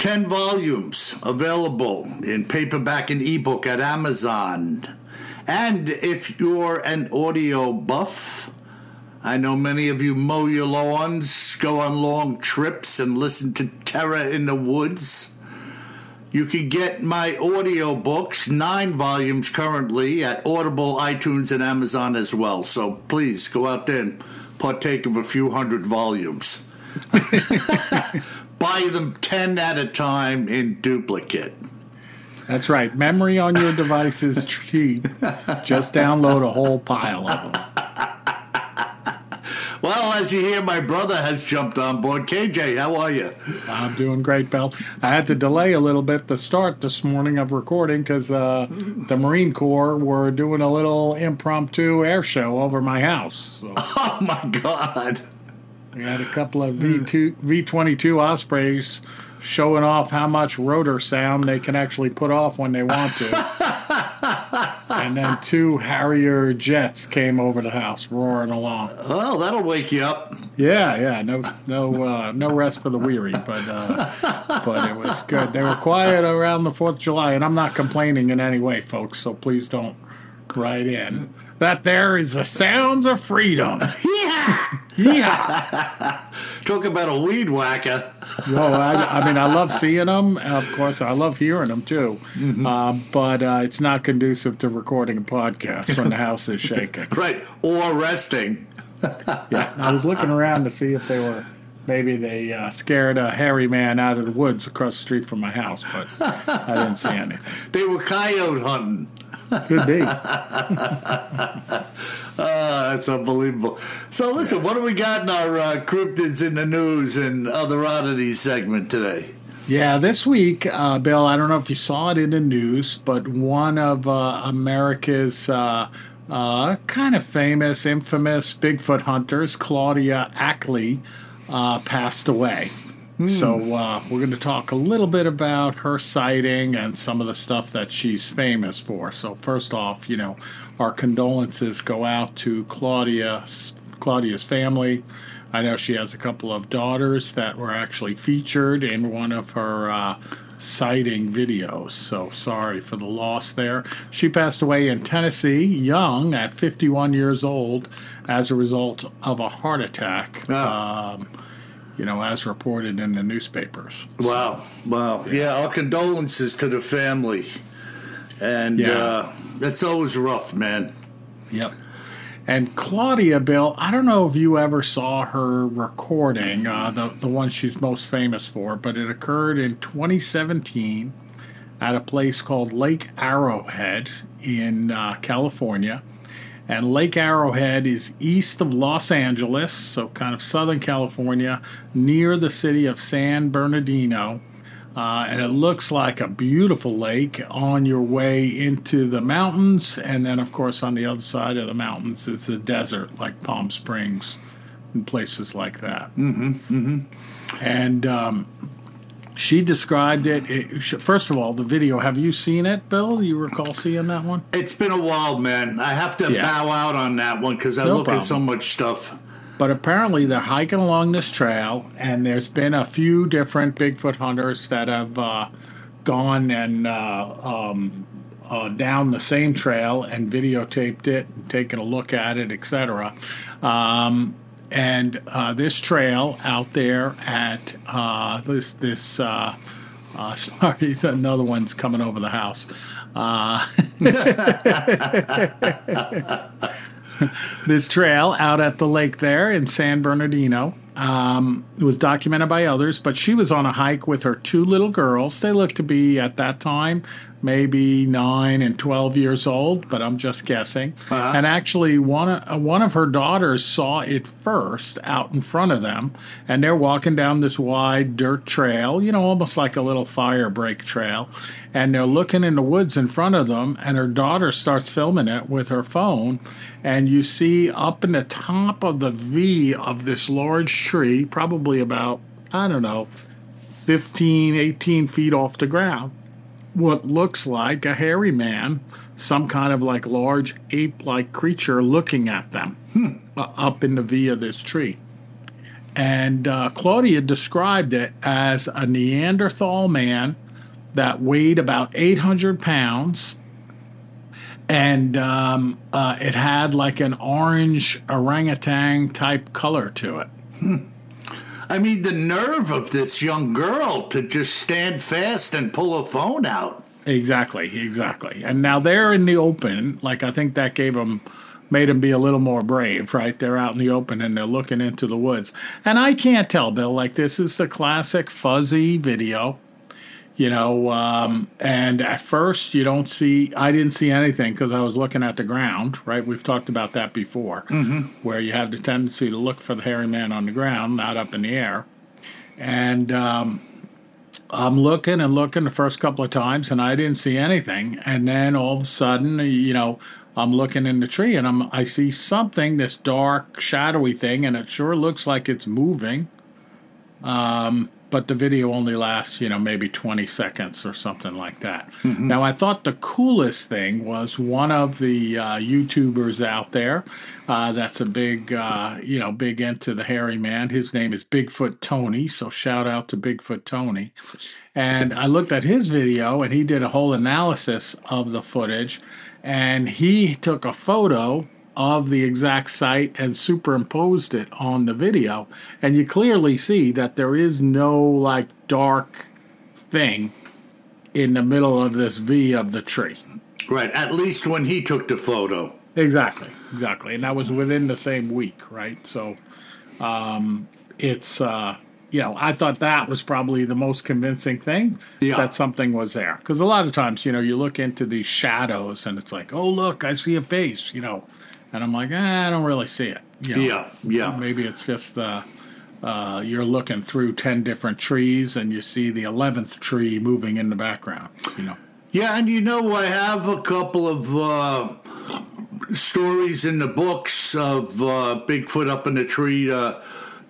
10 volumes available in paperback and ebook at Amazon. And if you're an audio buff, I know many of you mow your lawns, go on long trips, and listen to Terror in the Woods. You can get my audio books, nine volumes currently, at Audible, iTunes, and Amazon as well. So please go out there and partake of a few hundred volumes. Buy them 10 at a time in duplicate. That's right. Memory on your device is cheap. Just download a whole pile of them. Well, as you hear, my brother has jumped on board. KJ, how are you? I'm doing great, Bill. I had to delay a little bit the start this morning of recording because uh, the Marine Corps were doing a little impromptu air show over my house. So Oh my God. We had a couple of V2, V22 Ospreys showing off how much rotor sound they can actually put off when they want to. and then two Harrier jets came over the house roaring along. Well, that'll wake you up. Yeah, yeah, no, no, uh, no rest for the weary, but uh, but it was good. They were quiet around the Fourth of July, and I'm not complaining in any way, folks. So please don't write in. That there is the sounds of freedom. Yeah. Talk about a weed whacker. Well, I, I mean, I love seeing them. Of course, I love hearing them too. Uh, but uh, it's not conducive to recording a podcast when the house is shaking. Right. Or resting. Yeah, I was looking around to see if they were maybe they uh, scared a hairy man out of the woods across the street from my house, but I didn't see any. They were coyote hunting. Could be. Ah, that's unbelievable. So, listen, what do we got in our uh, cryptids in the news and other oddities segment today? Yeah, this week, uh, Bill, I don't know if you saw it in the news, but one of uh, America's uh, uh, kind of famous, infamous Bigfoot hunters, Claudia Ackley, uh, passed away. So uh, we're going to talk a little bit about her sighting and some of the stuff that she's famous for. So first off, you know, our condolences go out to Claudia's Claudia's family. I know she has a couple of daughters that were actually featured in one of her uh, sighting videos. So sorry for the loss there. She passed away in Tennessee, young, at 51 years old, as a result of a heart attack. Ah. Um, you know, as reported in the newspapers. Wow. Wow. Yeah, our condolences to the family. And Yeah. uh, that's always rough, man. Yep. And Claudia Bill, I don't know if you ever saw her recording, uh, the the one she's most famous for, but it occurred in 2017 at a place called Lake Arrowhead in uh, California. And Lake Arrowhead is east of Los Angeles, so kind of Southern California, near the city of San Bernardino. Uh, and it looks like a beautiful lake on your way into the mountains. And then, of course, on the other side of the mountains is a desert, like Palm Springs and places like that. Mm-hmm, mm-hmm. And um, she described it, it. First of all, the video. Have you seen it, Bill? You recall seeing that one? It's been a while, man. I have to Yeah. bow out on that one because I No look problem. at so much stuff. But apparently, they're hiking along this trail, and there's been a few different Bigfoot hunters that have uh, gone and uh, um, uh, down the same trail and videotaped it, and taken a look at it, etc. Um, and uh, this trail out there at uh, this this uh, Uh, sorry, another one's coming over the house. Uh, this trail out at the lake there in San Bernardino. Um, it was documented by others, but she was on a hike with her two little girls. They looked to be at that time maybe nine and twelve years old, but I'm just guessing. Uh-huh. And actually, one uh, one of her daughters saw it first out in front of them, and they're walking down this wide dirt trail, you know, almost like a little fire break trail, and they're looking in the woods in front of them, and her daughter starts filming it with her phone, and you see up in the top of the V of this large tree, probably about I don't know. 15, 18 feet off the ground what looks like a hairy man, some kind of like large ape like creature looking at them hmm. up in the V of this tree. And uh, Claudia described it as a Neanderthal man that weighed about 800 pounds. And um, uh, it had like an orange orangutan type color to it. Hmm. I mean, the nerve of this young girl to just stand fast and pull a phone out. Exactly, exactly. And now they're in the open. Like I think that gave them, made them be a little more brave, right? They're out in the open and they're looking into the woods. And I can't tell, Bill. Like this is the classic fuzzy video you know um, and at first you don't see i didn't see anything because i was looking at the ground right? We've talked about that before. Mm-hmm. where you have the tendency to look for the hairy man on the ground not up in the air. And um, i'm looking and looking the first couple of times and i didn't see anything. And then all of a sudden you know i'm looking in the tree and i'm i see something this dark shadowy thing and it sure looks like it's moving. Um, but the video only lasts, you know, maybe 20 seconds or something like that. Mm-hmm. Now, I thought the coolest thing was one of the uh, YouTubers out there uh, that's a big, uh, you know, big into the hairy man. His name is Bigfoot Tony, so shout out to Bigfoot Tony. And I looked at his video, and he did a whole analysis of the footage, and he took a photo of the exact site and superimposed it on the video. And you clearly see that there is no like dark thing in the middle of this V of the tree. Right, at least when he took the photo. Exactly, exactly. And that was within the same week, right? So um, it's, uh, you know, I thought that was probably the most convincing thing yeah. that something was there. Because a lot of times, you know, you look into these shadows and it's like, oh, look, I see a face, you know and I'm like, eh, I don't really see it. You know, yeah, yeah. Maybe it's just uh, uh, you're looking through ten different trees and you see the eleventh tree moving in the background. You know. Yeah, and you know, I have a couple of uh, stories in the books of uh, Bigfoot up in the tree. Uh,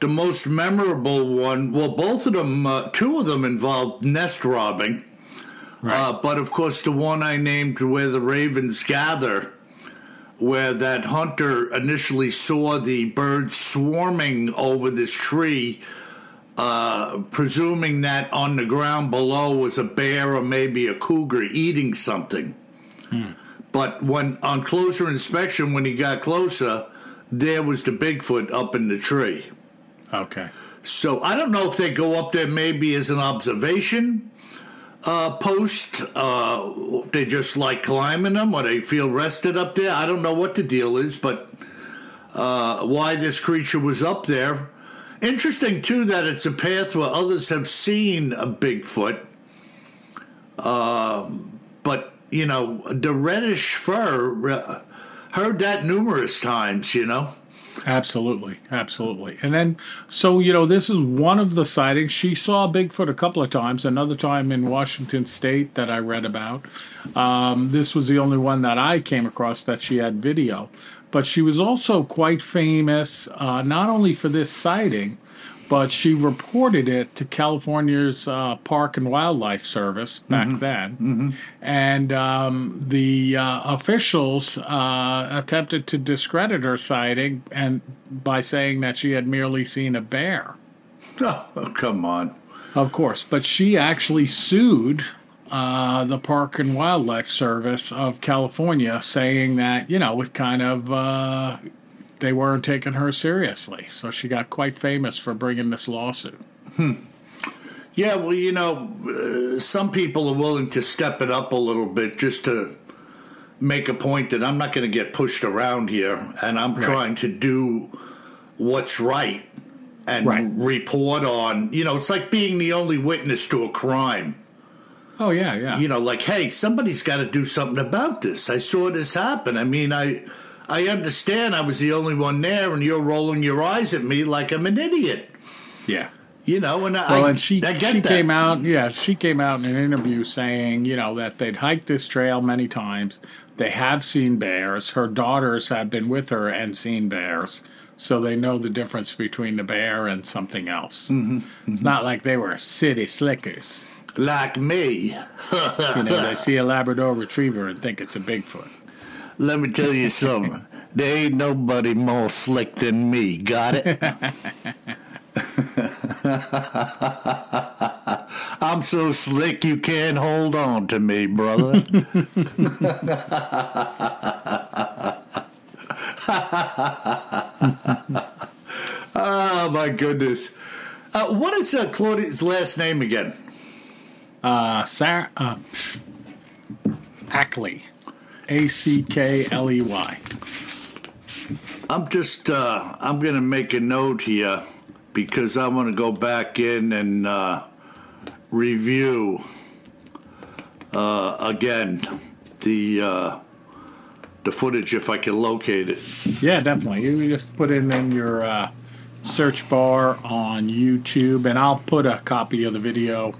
the most memorable one, well, both of them, uh, two of them involved nest robbing. Right. but of course, the one I named where the ravens gather where that hunter initially saw the birds swarming over this tree, uh, presuming that on the ground below was a bear or maybe a cougar eating something. Hmm. But when on closer inspection, when he got closer, there was the Bigfoot up in the tree. Okay. So I don't know if they go up there maybe as an observation uh, post? Uh, they just like climbing them, or they feel rested up there. I don't know what the deal is, but uh, why this creature was up there. Interesting too that it's a path where others have seen a Bigfoot. Uh, but you know the reddish fur. Uh, heard that numerous times. You know. Absolutely, absolutely. And then, so you know, this is one of the sightings. She saw Bigfoot a couple of times. Another time in Washington State that I read about. Um, this was the only one that I came across that she had video. But she was also quite famous, uh, not only for this sighting, but she reported it to California's uh, Park and Wildlife Service back mm-hmm. then. Mm-hmm. And um, the uh, officials uh, attempted to discredit her sighting and by saying that she had merely seen a bear. Oh, come on. Of course, but she actually sued uh, the Park and Wildlife Service of California, saying that you know it kind of uh, they weren't taking her seriously. So she got quite famous for bringing this lawsuit. Hmm. Yeah, well, you know, uh, some people are willing to step it up a little bit just to make a point that I'm not going to get pushed around here, and I'm right. trying to do what's right and right. report on. You know, it's like being the only witness to a crime. Oh yeah, yeah. You know, like, hey, somebody's got to do something about this. I saw this happen. I mean, I. I understand I was the only one there, and you're rolling your eyes at me like I'm an idiot. Yeah. You know, and well, I, and she I she came out, yeah, she came out in an interview saying, you know, that they'd hiked this trail many times. They have seen bears. Her daughters have been with her and seen bears, so they know the difference between the bear and something else. Mm-hmm, mm-hmm. It's not like they were city slickers, like me. you know, they see a Labrador Retriever and think it's a Bigfoot. Let me tell you something. there ain't nobody more slick than me. Got it? I'm so slick you can't hold on to me, brother. oh my goodness! Uh, what is uh, Claudia's last name again? Uh, Sarah uh, Ackley, A C K L E Y. I'm just uh, I'm gonna make a note here because I want to go back in and uh, review uh, again the uh, the footage if I can locate it. Yeah, definitely. You just put it in your uh, search bar on YouTube, and I'll put a copy of the video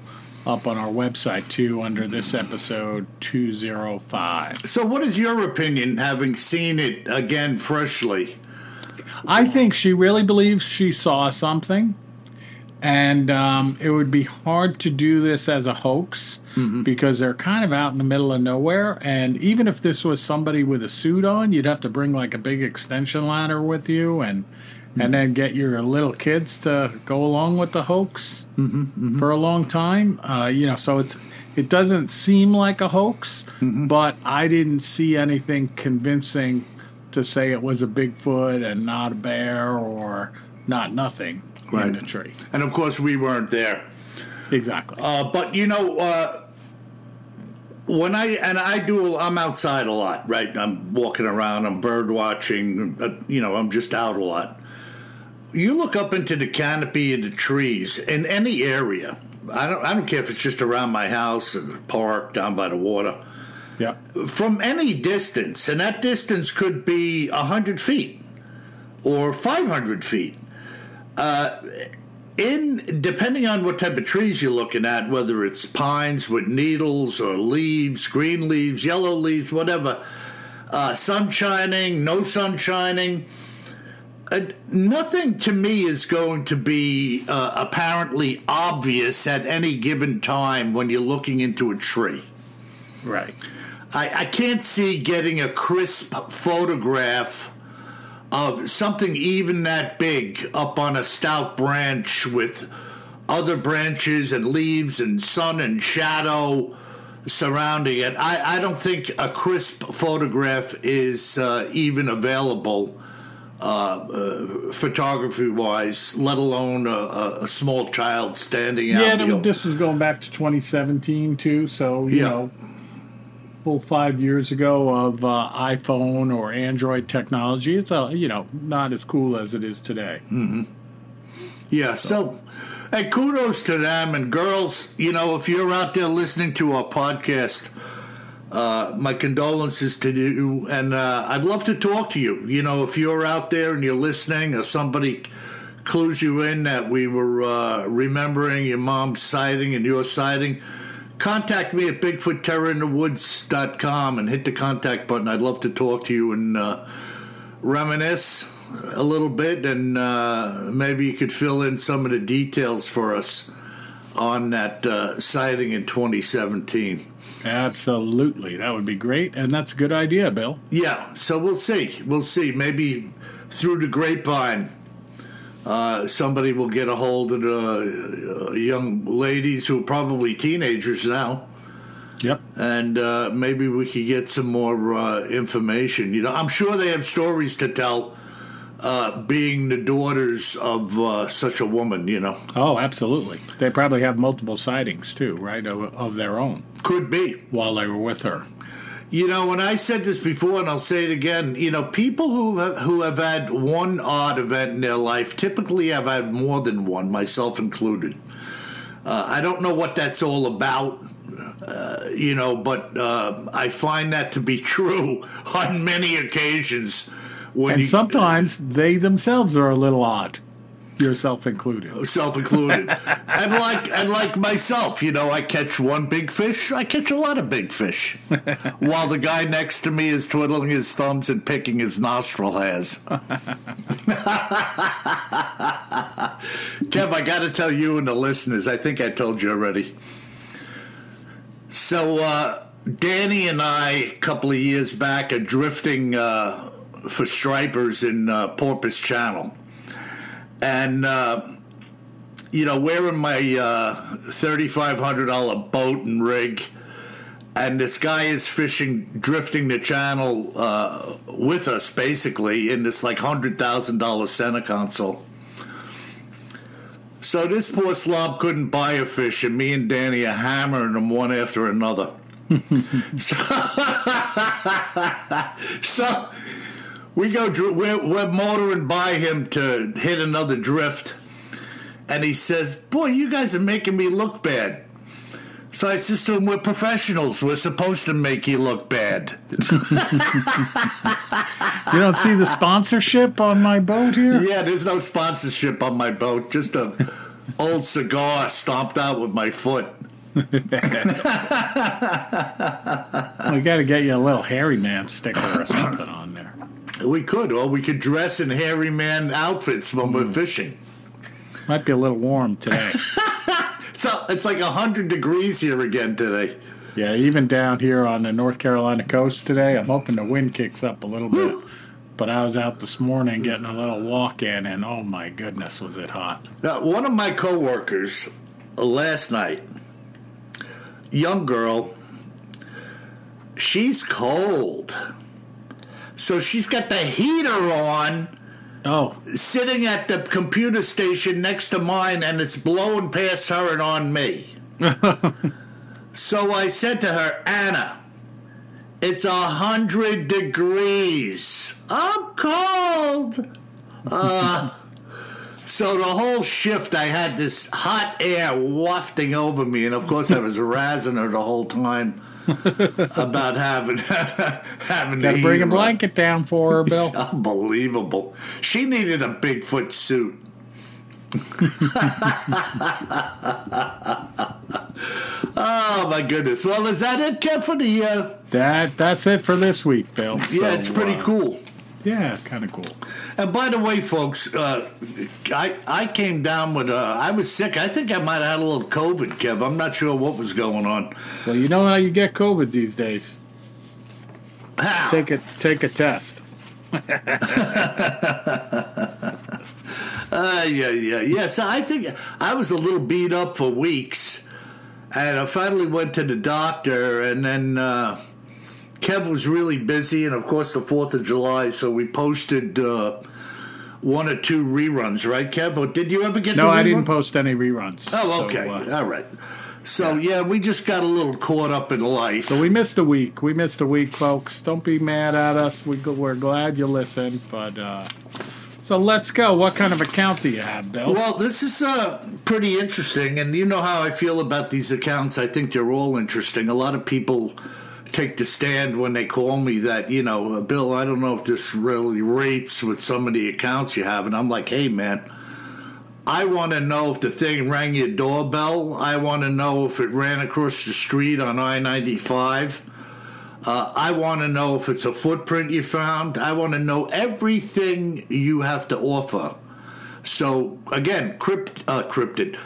up on our website too under this episode 205. So, what is your opinion, having seen it again freshly? I think she really believes she saw something, and um, it would be hard to do this as a hoax mm-hmm. because they're kind of out in the middle of nowhere. And even if this was somebody with a suit on, you'd have to bring like a big extension ladder with you and. Mm-hmm. And then get your little kids to go along with the hoax mm-hmm, mm-hmm. for a long time, uh, you know. So it's it doesn't seem like a hoax, mm-hmm. but I didn't see anything convincing to say it was a Bigfoot and not a bear or not nothing right. in the tree. And of course, we weren't there. Exactly. Uh, but you know, uh, when I and I do, I'm outside a lot, right? I'm walking around, I'm bird watching. Uh, you know, I'm just out a lot. You look up into the canopy of the trees in any area. I don't. I don't care if it's just around my house, in the park, down by the water yeah. From any distance, and that distance could be 100 feet or 500 feet. Uh, in depending on what type of trees you're looking at, whether it's pines with needles or leaves, green leaves, yellow leaves, whatever, uh, sun shining, no sun shining. Uh, nothing to me is going to be uh, apparently obvious at any given time when you're looking into a tree. Right. I, I can't see getting a crisp photograph of something even that big up on a stout branch with other branches and leaves and sun and shadow surrounding it. I, I don't think a crisp photograph is uh, even available. Uh, uh, photography wise, let alone a, a, small child standing out. Yeah, this is going back to 2017 too. So you yeah. know, full five years ago of uh, iPhone or Android technology. It's uh, you know not as cool as it is today. Mm-hmm. Yeah. So, hey, kudos to them and girls. You know, if you're out there listening to our podcast. Uh, my condolences to you, and uh, I'd love to talk to you. You know, if you're out there and you're listening, or somebody clues you in that we were uh, remembering your mom's sighting and your sighting, contact me at bigfootterrorinthewoods.com and hit the contact button. I'd love to talk to you and uh, reminisce a little bit, and uh, maybe you could fill in some of the details for us on that sighting in 2017. Absolutely. That would be great. And that's a good idea, Bill. Yeah. So we'll see. We'll see. Maybe through the grapevine uh, somebody will get a hold of the uh, young ladies who are probably teenagers now. Yep. And uh, maybe we could get some more uh, information. You know, I'm sure they have stories to tell uh, being the daughters of uh, such a woman, you know. Oh, absolutely. They probably have multiple sightings too, right, of, of their own Could be. while they were with her. You know, and I said this before, and I'll say it again. You know, people who have, who have had one odd event in their life typically have had more than one, myself included. Uh, I don't know what that's all about, uh, you know, but uh, I find that to be true on many occasions. When And you, sometimes they themselves are a little odd, yourself included. self included, and like and like myself, you know, I catch one big fish, I catch a lot of big fish, while the guy next to me is twiddling his thumbs and picking his nostril hairs. Kev, I got to tell you and the listeners, I think I told you already. So, uh, Danny and I, a couple of years back, are drifting uh, for stripers in uh, Porpoise Channel. And, uh, you know, wearing my uh, $3,500 boat and rig, and this guy is fishing, drifting the channel uh, with us, basically, in this like $100,000 center console. So this poor slob couldn't buy a fish, and me and Danny are hammering them one after another. so, so we go, we're, we're motoring by him to hit another drift, and he says, "Boy, you guys are making me look bad." So I says to him, "We're professionals. We're supposed to make you look bad." You don't see the sponsorship on my boat here? Yeah, there's no sponsorship on my boat. Just a old cigar stomped out with my foot. We got to get you a little hairy man sticker or something on. We could, or we could dress in hairy man outfits when we're fishing. Might be a little warm today. So it's like hundred degrees here again today. Yeah, even down here on the North Carolina coast today, I'm hoping the wind kicks up a little bit. But I was out this morning getting a little walk in, and oh my goodness, was it hot! Now, one of my coworkers uh, last night, young girl, she's cold. So she's got the heater on, Oh, sitting at the computer station next to mine, and it's blowing past her and on me. so I said to her, Anna, it's a hundred degrees. I'm cold. Uh, so the whole shift, I had this hot air wafting over me, and of course, I was razzing her the whole time about having having to bring a blanket down for her, Bill. Unbelievable. She needed a Bigfoot suit. oh my goodness. Well, is that it, Kev, for the uh, That that's it for this week, Bill. Yeah, So, it's pretty uh, cool. Yeah, kind of cool. And by the way, folks, uh, I I came down with uh, I was sick. I think I might have had a little COVID, Kev. I'm not sure what was going on. Well, you know how you get COVID these days. How? Take a take a test. Uh, yeah, yeah, yeah. So I think I was a little beat up for weeks, and I finally went to the doctor, and then uh, Kev was really busy, and of course the Fourth of July, so we posted uh, one or two reruns, right, Kev? Or did you ever get? No, I didn't post any reruns. Oh, So, okay, uh, all right. So yeah, we just got a little caught up in life. So we missed a week. We missed a week, folks. Don't be mad at us. We, we're glad you listened, but uh, so let's go. What kind of account do you have, Bill? Well, this is uh, pretty interesting, and you know how I feel about these accounts. I think they're all interesting. A lot of people take the stand when they call me that, you know, Bill, I don't know if this really rates with some of the accounts you have. And I'm like, hey, man, I want to know if the thing rang your doorbell. I want to know if it ran across the street on I 95. Uh, I want to know if it's a footprint you found. I want to know everything you have to offer. So again, crypt, uh, cryptid,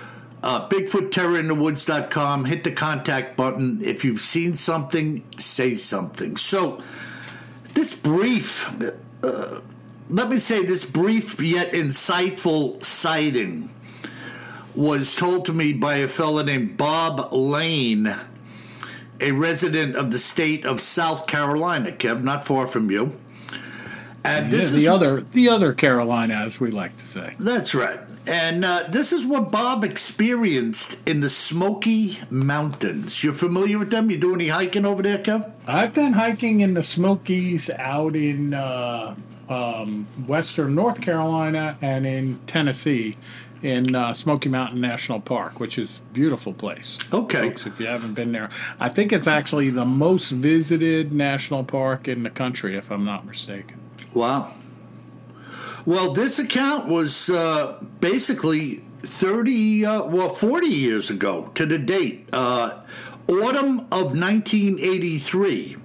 uh, BigfootTerrorInTheWoods.com. Hit the contact button. If you've seen something, say something. So this brief, uh, let me say this brief yet insightful sighting was told to me by a fellow named Bob Lane, a resident of the state of South Carolina, Kev, not far from you. And Yeah, this the is other the other Carolina, as we like to say. That's right. And uh, this is what Bob experienced in the Smoky Mountains. You're familiar with them? You do any hiking over there, Kev? I've done hiking in the Smokies out in uh, um, western North Carolina and in Tennessee in uh, Smoky Mountain National Park, which is a beautiful place. Okay. Folks, if you haven't been there, I think it's actually the most visited national park in the country, if I'm not mistaken. Wow. Well, this account was uh, basically 30, uh, well, 40 years ago to the date, uh, autumn of 1983,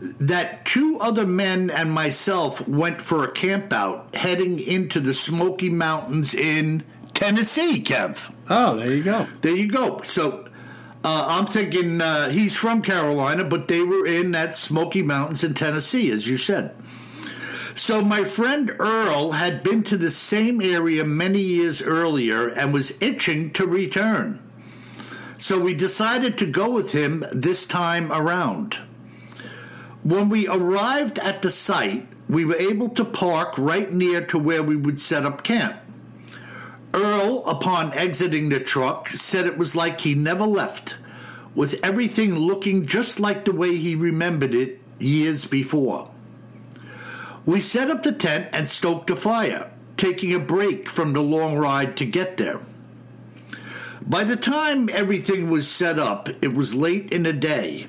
that two other men and myself went for a campout heading into the Smoky Mountains in Tennessee, Kev. Oh, there you go. There you go. So uh, I'm thinking uh, he's from Carolina, but they were in that Smoky Mountains in Tennessee, as you said. So my friend Earl had been to the same area many years earlier and was itching to return. So we decided to go with him this time around. When we arrived at the site, we were able to park right near to where we would set up camp. Earl, upon exiting the truck, said it was like he never left, with everything looking just like the way he remembered it years before. We set up the tent and stoked a fire, taking a break from the long ride to get there. By the time everything was set up, it was late in the day,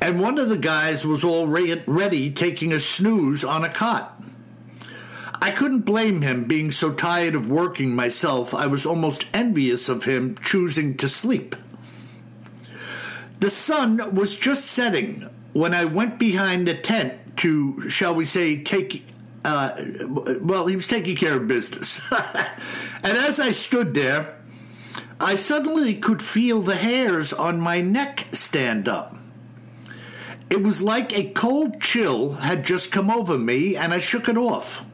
and one of the guys was already taking a snooze on a cot. I couldn't blame him being so tired of working myself, I was almost envious of him choosing to sleep. The sun was just setting when I went behind the tent to, shall we say, take. Uh, well, he was taking care of business. and as I stood there, I suddenly could feel the hairs on my neck stand up. It was like a cold chill had just come over me, and I shook it off.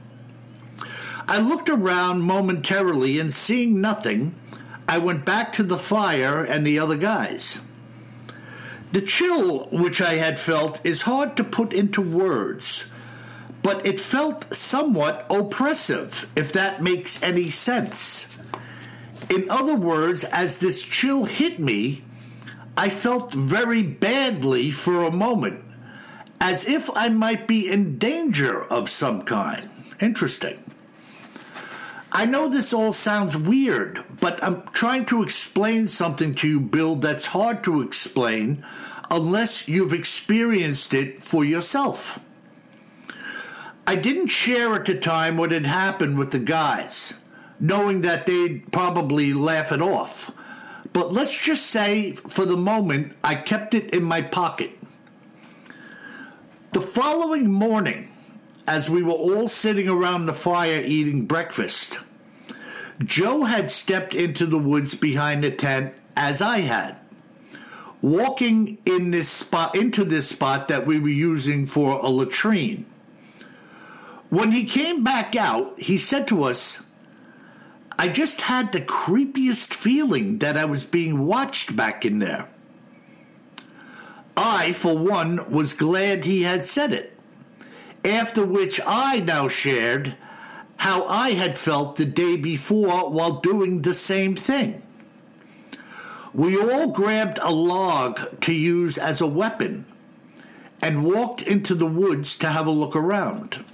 I looked around momentarily, and seeing nothing, I went back to the fire and the other guys. The chill which I had felt is hard to put into words, but it felt somewhat oppressive, if that makes any sense. In other words, as this chill hit me, I felt very badly for a moment, as if I might be in danger of some kind. Interesting. I know this all sounds weird, but I'm trying to explain something to you, Bill, that's hard to explain unless you've experienced it for yourself. I didn't share at the time what had happened with the guys, knowing that they'd probably laugh it off. But let's just say, for the moment, I kept it in my pocket. The following morning, as we were all sitting around the fire eating breakfast, Joe had stepped into the woods behind the tent as I had, walking in this spot into this spot that we were using for a latrine. When he came back out, he said to us, I just had the creepiest feeling that I was being watched back in there. I, for one, was glad he had said it. After which I now shared how I had felt the day before while doing the same thing. We all grabbed a log to use as a weapon and walked into the woods to have a look around.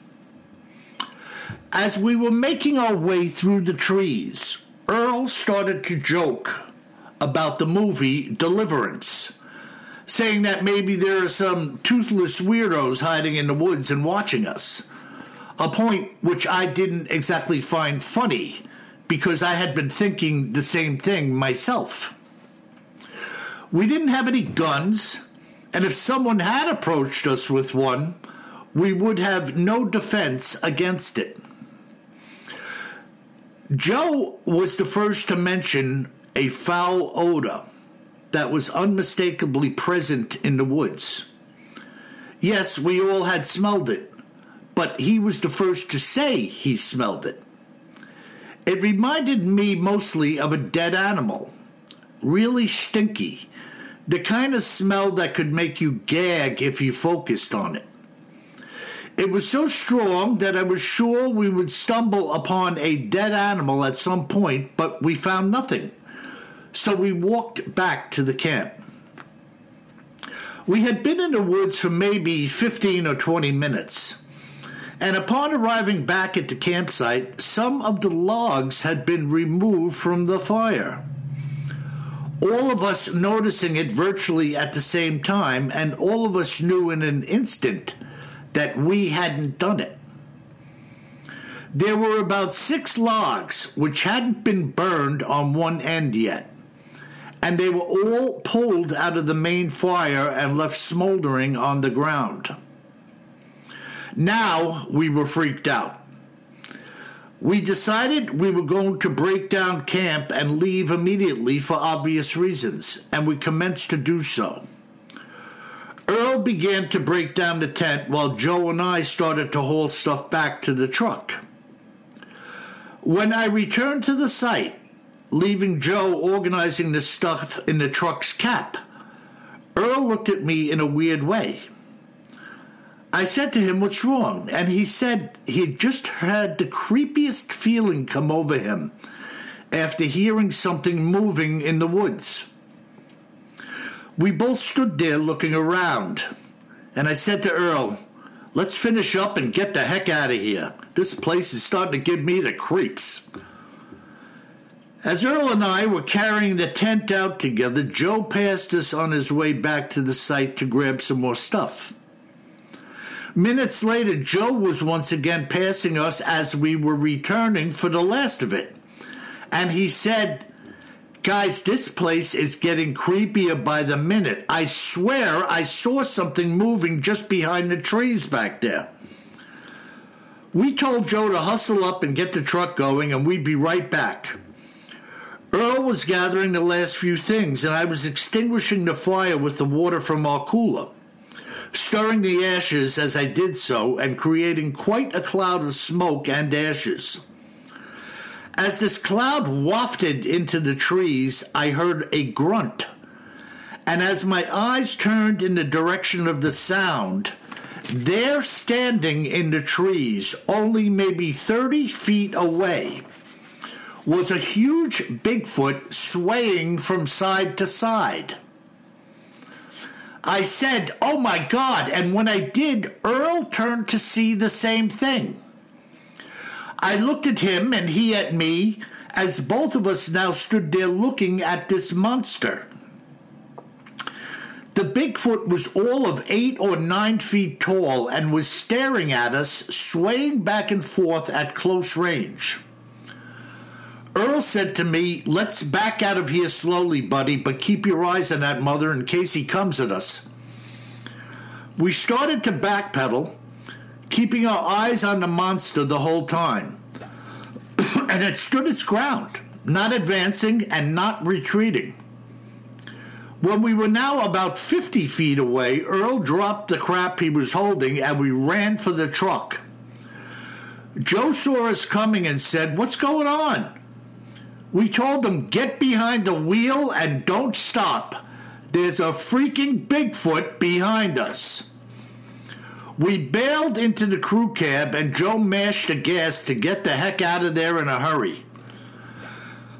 As we were making our way through the trees, Earl started to joke about the movie Deliverance, saying that maybe there are some toothless weirdos hiding in the woods and watching us. A point which I didn't exactly find funny because I had been thinking the same thing myself. We didn't have any guns, and if someone had approached us with one, we would have no defense against it. Joe was the first to mention a foul odor that was unmistakably present in the woods. Yes, we all had smelled it, but he was the first to say he smelled it. It reminded me mostly of a dead animal, really stinky, the kind of smell that could make you gag if you focused on it. It was so strong that I was sure we would stumble upon a dead animal at some point, but we found nothing. So we walked back to the camp. We had been in the woods for maybe 15 or 20 minutes, and upon arriving back at the campsite, some of the logs had been removed from the fire. All of us noticing it virtually at the same time, and all of us knew in an instant that we hadn't done it. There were about six logs which hadn't been burned on one end yet and they were all pulled out of the main fire and left smoldering on the ground. Now we were freaked out. We decided we were going to break down camp and leave immediately for obvious reasons, and we commenced to do so. Earl began to break down the tent while Joe and I started to haul stuff back to the truck. When I returned to the site, leaving Joe organizing the stuff in the truck's cap. Earl looked at me in a weird way. I said to him, What's wrong? And he said he'd just had the creepiest feeling come over him after hearing something moving in the woods. We both stood there looking around, and I said to Earl, Let's finish up and get the heck out of here. This place is starting to give me the creeps. As Earl and I were carrying the tent out together, Joe passed us on his way back to the site to grab some more stuff. Minutes later, Joe was once again passing us as we were returning for the last of it. And he said, Guys, this place is getting creepier by the minute. I swear I saw something moving just behind the trees back there. We told Joe to hustle up and get the truck going, and we'd be right back. Earl was gathering the last few things, and I was extinguishing the fire with the water from our cooler, stirring the ashes as I did so, and creating quite a cloud of smoke and ashes. As this cloud wafted into the trees, I heard a grunt, and as my eyes turned in the direction of the sound, there standing in the trees, only maybe 30 feet away, was a huge Bigfoot swaying from side to side. I said, Oh my God. And when I did, Earl turned to see the same thing. I looked at him and he at me as both of us now stood there looking at this monster. The Bigfoot was all of eight or nine feet tall and was staring at us, swaying back and forth at close range. Earl said to me, Let's back out of here slowly, buddy, but keep your eyes on that mother in case he comes at us. We started to backpedal, keeping our eyes on the monster the whole time. and it stood its ground, not advancing and not retreating. When we were now about 50 feet away, Earl dropped the crap he was holding and we ran for the truck. Joe saw us coming and said, What's going on? We told them, get behind the wheel and don't stop. There's a freaking Bigfoot behind us. We bailed into the crew cab and Joe mashed the gas to get the heck out of there in a hurry.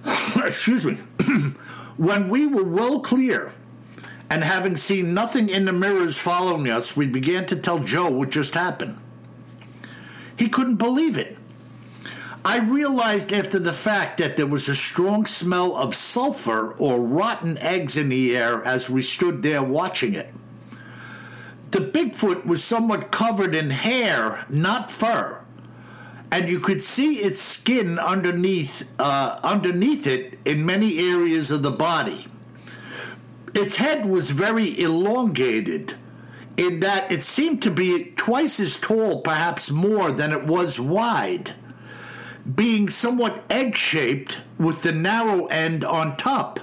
Excuse me. when we were well clear and having seen nothing in the mirrors following us, we began to tell Joe what just happened. He couldn't believe it. I realized after the fact that there was a strong smell of sulfur or rotten eggs in the air as we stood there watching it. The Bigfoot was somewhat covered in hair, not fur, and you could see its skin underneath uh, underneath it in many areas of the body. Its head was very elongated, in that it seemed to be twice as tall, perhaps more, than it was wide being somewhat egg shaped with the narrow end on top.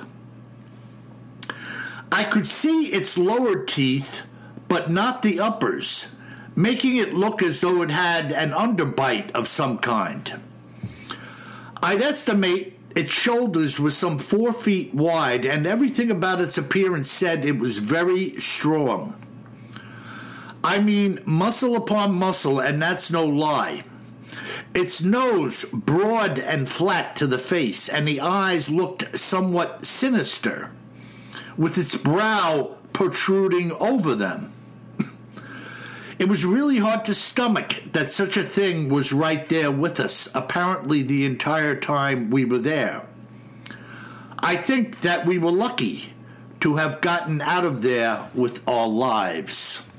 I could see its lower teeth, but not the uppers, making it look as though it had an underbite of some kind. I'd estimate its shoulders were some four feet wide, and everything about its appearance said it was very strong. I mean, muscle upon muscle, and that's no lie. Its nose broad and flat to the face, and the eyes looked somewhat sinister, with its brow protruding over them. It was really hard to stomach that such a thing was right there with us, apparently the entire time we were there. I think that we were lucky to have gotten out of there with our lives.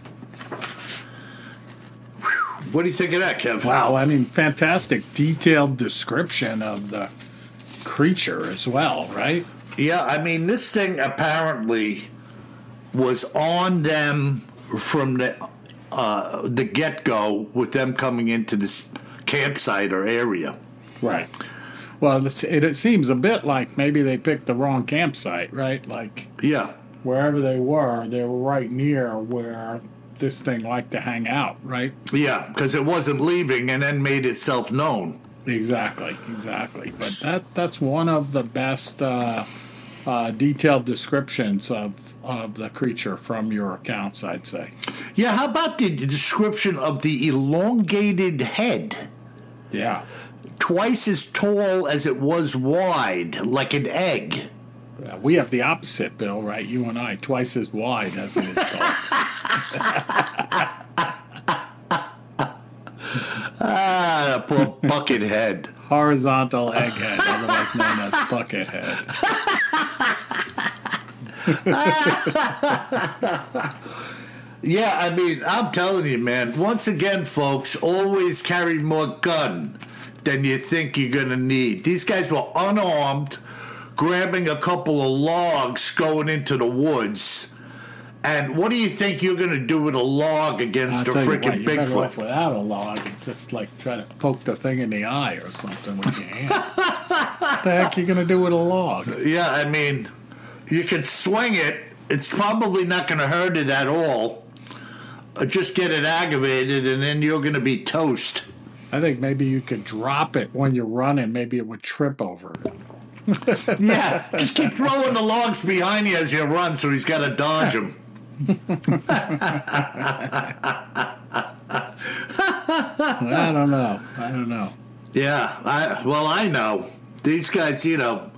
What do you think of that, Kev? Wow, I mean, fantastic detailed description of the creature as well, right? Yeah, I mean, this thing apparently was on them from the uh, the get go with them coming into this campsite or area. Right. Well, it, it seems a bit like maybe they picked the wrong campsite, right? Like Yeah, wherever they were, they were right near where this thing liked to hang out, right? yeah, because it wasn't leaving and then made itself known. Exactly, exactly. But that that's one of the best uh, uh, detailed descriptions of of the creature from your accounts, I'd say. Yeah, how about the description of the elongated head? Yeah. Twice as tall as it was wide, like an egg. Uh, we have the opposite, Bill, right? You and I, twice as wide as it is tall. Ah, poor bucket head. Horizontal egghead, otherwise known as buckethead. Yeah, I mean, I'm telling you, man. Once again, folks, always carry more gun than you think you're gonna need. These guys were unarmed, grabbing a couple of logs, going into the woods. And what do you think you're gonna do with a log I'll against a you what, freaking you're better off Bigfoot? without a log. Just like try to poke the thing in the eye or something with your hand. what the heck are you gonna do with a log? Yeah, I mean, you could swing it. It's probably not gonna hurt it at all. Uh, Just get it aggravated, and then you're gonna be toast. I think maybe you could drop it when you're running. Maybe it would trip over. it. Yeah, just keep throwing the logs behind you as you run, so he's got to dodge them. I don't know. I don't know. Yeah, I well, I know these guys. You know,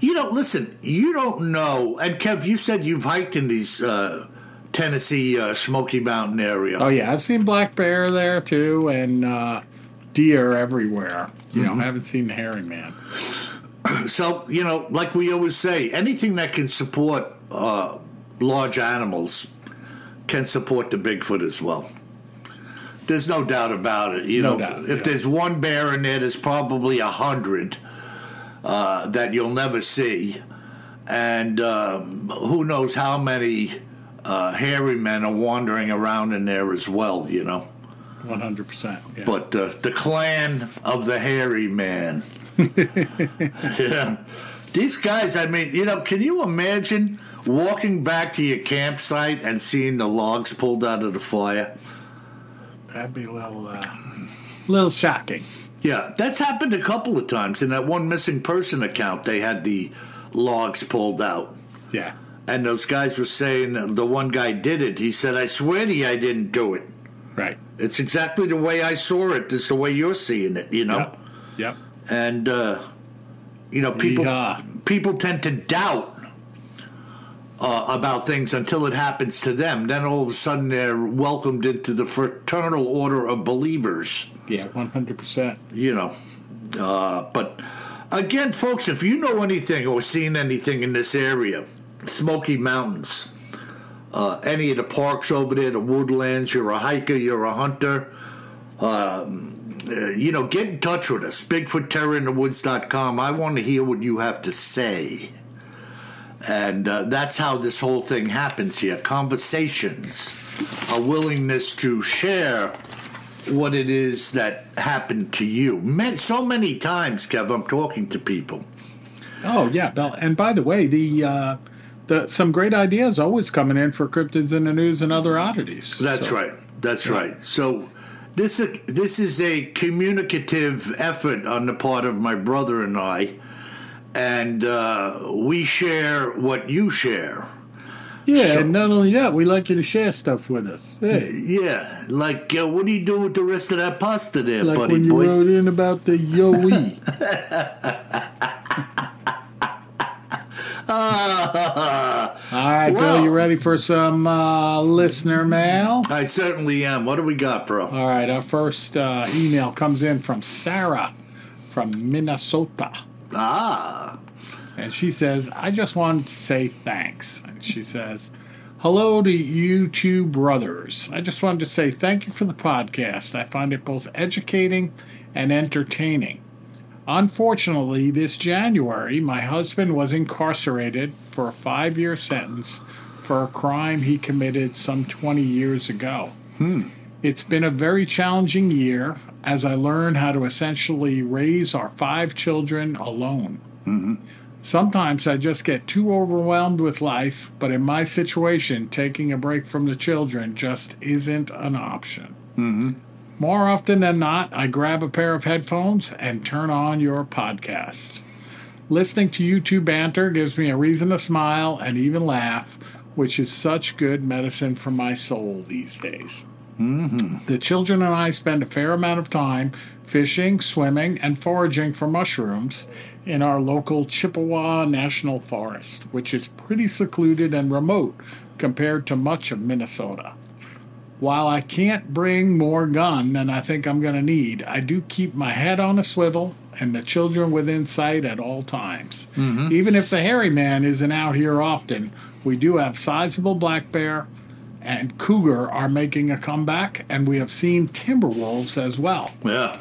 you don't listen. You don't know. And Kev, you said you've hiked in these uh, Tennessee uh, Smoky Mountain area. Oh yeah, I've seen black bear there too, and uh, deer everywhere. You know, I haven't seen the hairy man. So you know, like we always say, anything that can support uh, large animals can support the Bigfoot as well. There's no doubt about it. You No know, doubt, if yeah. there's one bear in there, there's probably a hundred uh, that you'll never see, and um, who knows how many uh, hairy men are wandering around in there as well. You know, One hundred percent. but uh, the clan of the hairy man. Yeah. These guys, I mean, you know, can you imagine walking back to your campsite and seeing the logs pulled out of the fire? that'd be a little, uh, little shocking. Yeah, that's happened a couple of times. In that one missing person account, they had the logs pulled out. Yeah, And those guys were saying the one guy did it. He said, I swear to you, I didn't do it. right. It's exactly the way I saw it. It's the way you're seeing it, you know? Yep. Yep. And uh, you know people Yeehaw. people tend to doubt uh, about things until it happens to them. Then all of a sudden they're welcomed into the fraternal order of believers. Yeah, one hundred percent. You know, uh, but again, folks, if you know anything or seen anything in this area, Smoky Mountains. Uh, any of the parks over there, the woodlands, you're a hiker, you're a hunter, um, uh, you know, get in touch with us. BigfootTerrorInTheWoods.com. I want to hear what you have to say. And uh, that's how this whole thing happens here conversations, a willingness to share what it is that happened to you. Man, so many times, Kev, I'm talking to people. Oh yeah, Bill. And by the way, the uh, the some great ideas always coming in for cryptids in the news and other oddities. That's So, right. That's right. So this this is a communicative effort on the part of my brother and I, and uh, we share what you share. Yeah, So- and not only that, we like you to share stuff with us. Hey, Yeah, like uh, what do you do with the rest of that pasta there, like buddy when you boy? wrote in about the Yowie. All right, Well- Bill, you ready for some uh, listener mail? I certainly am. What do we got, bro? All right, our first uh, email comes in from Sarah from Minnesota. Ah, And she says, I just wanted to say thanks. And she says, Hello to you two brothers. I just wanted to say thank you for the podcast. I find it both educating and entertaining. Unfortunately, this January, my husband was incarcerated for a five year sentence for a crime he committed some 20 years ago. Hmm. It's been a very challenging year as I learned how to essentially raise our five children alone. Mm-hmm. Sometimes I just get too overwhelmed with life, but in my situation, taking a break from the children just isn't an option. Mm-hmm. More often than not, I grab a pair of headphones and turn on your podcast. Listening to you two banter gives me a reason to smile and even laugh, which is such good medicine for my soul these days. Mm-hmm. The children and I spend a fair amount of time fishing, swimming, and foraging for mushrooms in our local Chippewa National Forest, which is pretty secluded and remote compared to much of Minnesota. While I can't bring more gun than I think I'm going to need, I do keep my head on a swivel and the children within sight at all times. Mm-hmm. Even if the hairy man isn't out here often, we do have sizable black bear and cougar are making a comeback, and we have seen timber wolves as well. yeah.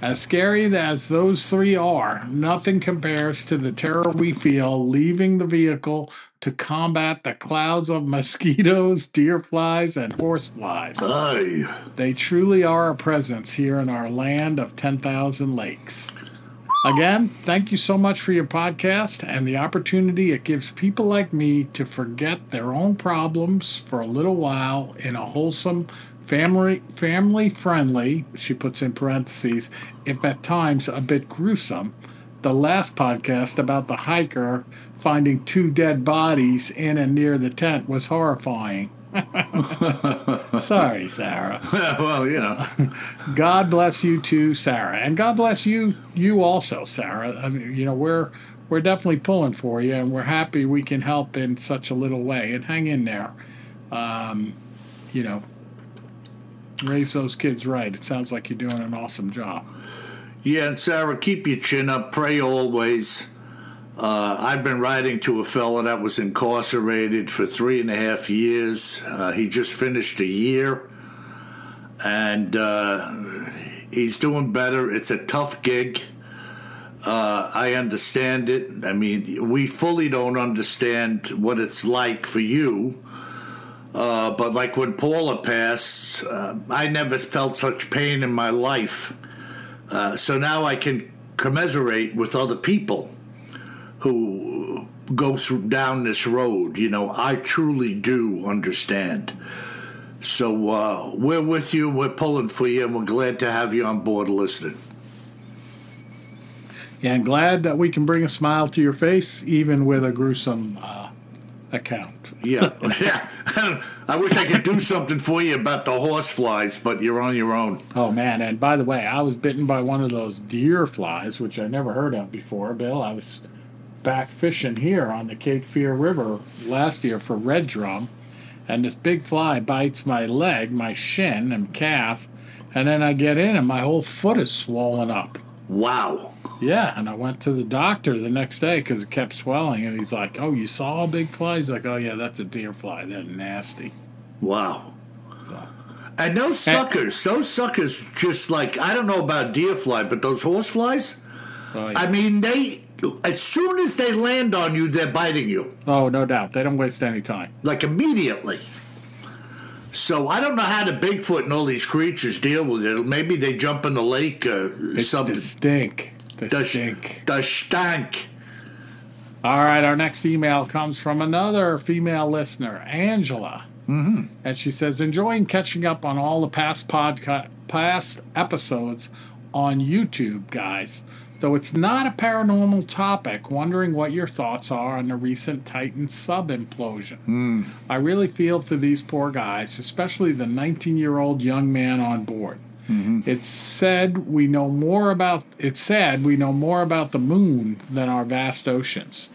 As scary as those three are, nothing compares to the terror we feel leaving the vehicle to combat the clouds of mosquitoes, deer flies, and horse flies. Aye. They truly are a presence here in our land of 10,000 lakes. Again, thank you so much for your podcast and the opportunity it gives people like me to forget their own problems for a little while in a wholesome, family family friendly, she puts in parentheses, if at times a bit gruesome. The last podcast about the hiker finding two dead bodies in and near the tent was horrifying. Sorry, Sarah. well, you know. God bless you too, Sarah, and God bless you, you also, Sarah. I mean, you know, we're we're definitely pulling for you, and we're happy we can help in such a little way. And hang in there, um, you know, raise those kids right. It sounds like you're doing an awesome job. Yeah, and Sarah, keep your chin up. Pray always. Uh, I've been writing to a fella that was incarcerated for three and a half years. Uh, he just finished a year, and uh, he's doing better. It's a tough gig. Uh, I understand it. I mean, we fully don't understand what it's like for you. Uh, but like when Paula passed, uh, I never felt such pain in my life. Uh, so now I can commiserate with other people who go through down this road. You know, I truly do understand. So uh, we're with you, we're pulling for you, and we're glad to have you on board listening. Yeah, and glad that we can bring a smile to your face, even with a gruesome uh, account. Yeah, yeah. I wish I could do something for you about the horse flies, but you're on your own. Oh man! And by the way, I was bitten by one of those deer flies, which I never heard of before. Bill, I was back fishing here on the Cape Fear River last year for red drum, and this big fly bites my leg, my shin, and calf, and then I get in, and my whole foot is swollen up. Wow. Yeah, and I went to the doctor the next day because it kept swelling, and he's like, "Oh, you saw a big fly?" He's like, "Oh yeah, that's a deer fly. They're nasty." Wow. So, And those suckers, those suckers just like, I don't know about deer fly, but those horse flies, oh, yeah. I mean, they, as soon as they land on you, they're biting you. oh, no doubt, they don't waste any time. like immediately. So I don't know how the Bigfoot and all these creatures deal with it. Maybe they jump in the lake or It's something. the stink. The The, stink. the stank. All right, our next email comes from another female listener, Angela. Mm-hmm. And she says, enjoying catching up on all the past podcast, past episodes on YouTube, guys. Though it's not a paranormal topic, wondering what your thoughts are on the recent Titan sub implosion. Hmm. I really feel for these poor guys, especially the 19 year old young man on board. Mm-hmm. It's said we know more about it's said we know more about the moon than our vast oceans.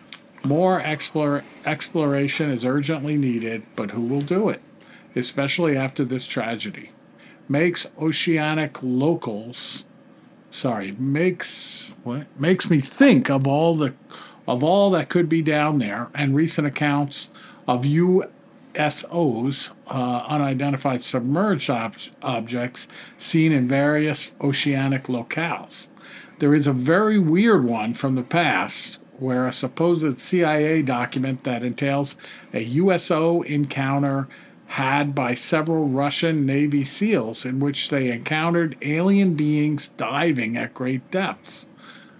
More explore, exploration is urgently needed, but who will do it? Especially after this tragedy. Makes oceanic locals sorry, makes what makes me think of all the of all that could be down there and recent accounts of USOs, uh, unidentified submerged ob- objects seen in various oceanic locales. There is a very weird one from the past where a supposed CIA document that entails a USO encounter had by several Russian Navy SEALs in which they encountered alien beings diving at great depths.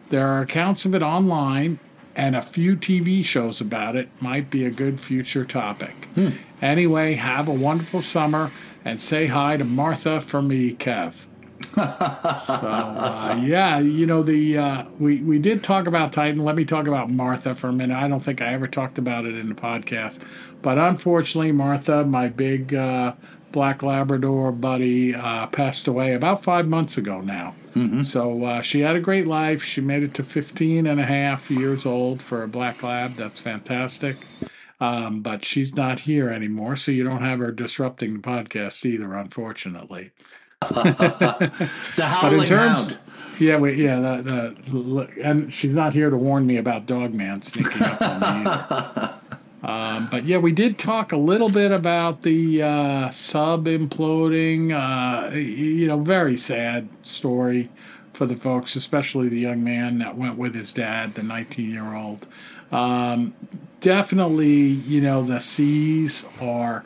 There are accounts of it online, and a few TV shows about it might be a good future topic. Hmm. Anyway, have a wonderful summer and say hi to Martha for me, Kev. So uh, yeah, you know the uh, we we did talk about Titan. Let me talk about Martha for a minute. I don't think I ever talked about it in the podcast, but unfortunately, Martha, my big uh, black Labrador buddy, uh, passed away about five months ago now. So uh, she had a great life. She made it to 15 and a half years old for a black lab. That's fantastic. Um, but she's not here anymore, so you don't have her disrupting the podcast either, unfortunately. The But howling in terms, hound. yeah, we, yeah, the, the and she's not here to warn me about Dogman sneaking up on me either. Um, but yeah, we did talk a little bit about the uh, sub imploding. Uh, you know, very sad story for the folks, especially the young man that went with his dad, the 19 year old. Um, definitely, you know, the seas are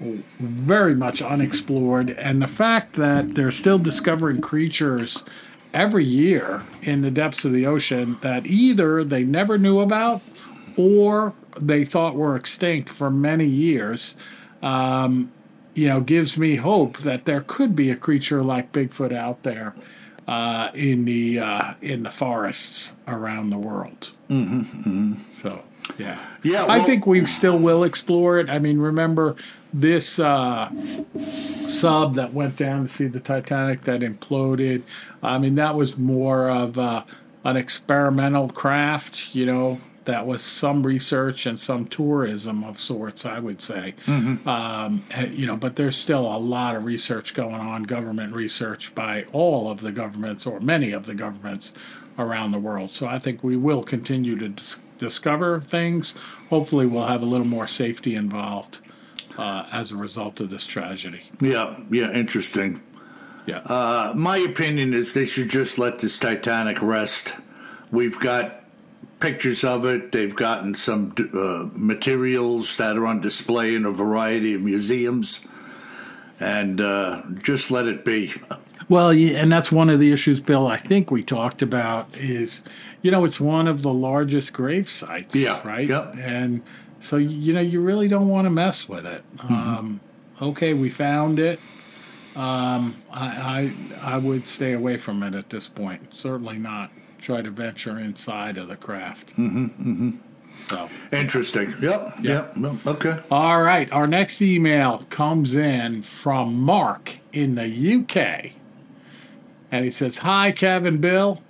very much unexplored, and the fact that they're still discovering creatures every year in the depths of the ocean that either they never knew about or they thought were extinct for many years, um, you know, gives me hope that there could be a creature like Bigfoot out there uh, in the uh, in the forests around the world. Mm-hmm, So, yeah, Yeah, I think we still will explore it. I mean, remember this uh, sub that went down to see the Titanic that imploded. I mean, that was more of uh, an experimental craft, you know. That was some research and some tourism of sorts, I would say. Um, eh, you know, but there's still a lot of research going on, government research by all of the governments or many of the governments around the world. So I think we will continue to dis- discover things. Hopefully, we'll have a little more safety involved uh, as a result of this tragedy. Yeah, yeah, interesting. Yeah. Uh, my opinion is they should just let this Titanic rest. We've got pictures of it. They've gotten some uh, materials that are on display in a variety of museums, and uh, just let it be. Well, and that's one of the issues, Bill. I think we talked about is, you know, it's one of the largest grave sites, Yeah, right? yep. And so you know, you really don't want to mess with it. Um, okay, we found it. Um, I, I I would stay away from it at this point. Certainly not try to venture inside of the craft. Mm-hmm, mm-hmm. So. Interesting. Yep. Yep. well, Okay. All right, our next email comes in from Mark in the UK. And he says, Hi, Kevin Bill.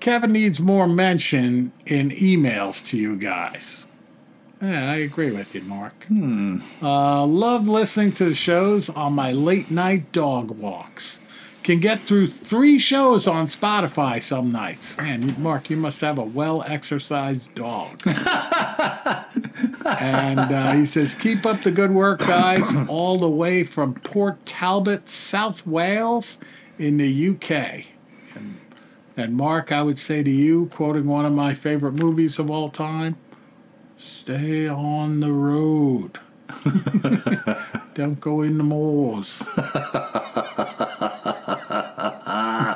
Kevin needs more mention in emails to you guys. Yeah, I agree with you, Mark. Uh, love listening to the shows on my late night dog walks. Can get through three shows on Spotify some nights. Man, Mark, you must have a well exercised dog. And uh, he says, Keep up the good work, guys, all the way from Port Talbot, South Wales, in the UK. And, and Mark, I would say to you, quoting one of my favorite movies of all time, stay on the road. Don't go in the moors.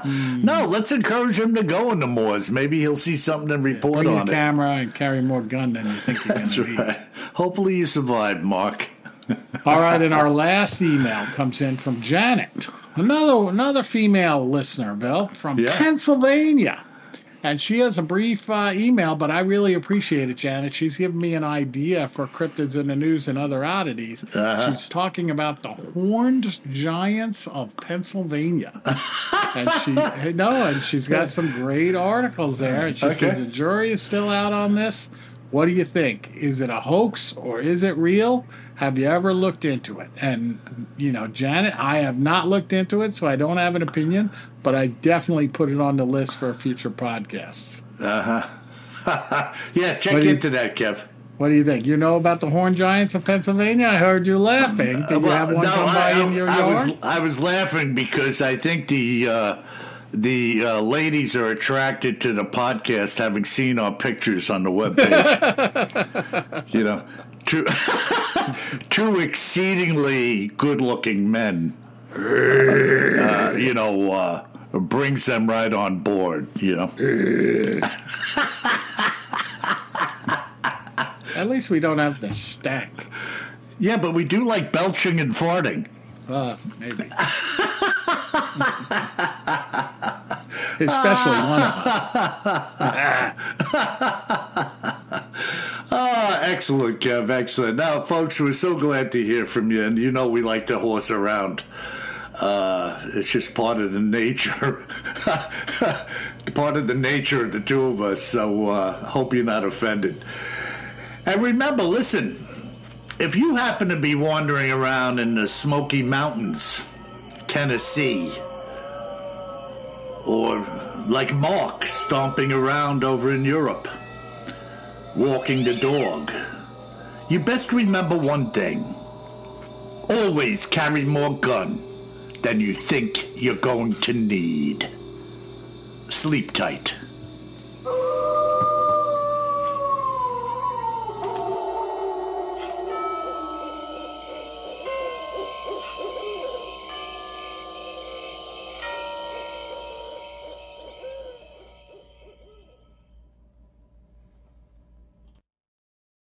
No, let's encourage him to go in the moors. Maybe he'll see something and report Bring a on it. camera and carry more gun than you think you're going to need. right. Hopefully you survived, Mark. All right, and our last email comes in from Janet, another another female listener, Bill, from Yeah. Pennsylvania. And she has a brief uh, email, but I really appreciate it, Janet. She's given me an idea for cryptids in the news and other oddities. Uh-huh. She's talking about the horned giants of Pennsylvania. and she no, and she's got some great articles there. And she Okay. says the jury is still out on this. What do you think? Is it a hoax or is it real? Have you ever looked into it? And you know, Janet, I have not looked into it, so I don't have an opinion. But I definitely put it on the list for future podcasts. Uh huh. yeah, check What do you- into that, Kev. What do you think? You know about the Horn giants of Pennsylvania? I heard you laughing. Did you have one no, come by I, in your I yard? was I was laughing because I think the uh, the uh, ladies are attracted to the podcast, having seen our pictures on the webpage. you know, two two exceedingly good-looking men. Uh, you know, uh, brings them right on board. You know. At least we don't have the stack. Yeah, but we do like belching and farting. Uh, maybe. Especially one of us. Excellent, Kev. Excellent. Now, folks, we're so glad to hear from you, and you know we like to horse around. Uh, it's just part of the nature, part of the nature of the two of us. So, uh, hope you're not offended. And remember, listen, if you happen to be wandering around in the Smoky Mountains, Tennessee, or like Mark stomping around over in Europe walking the dog. You best remember one thing. Always carry more gun than you think you're going to need. Sleep tight.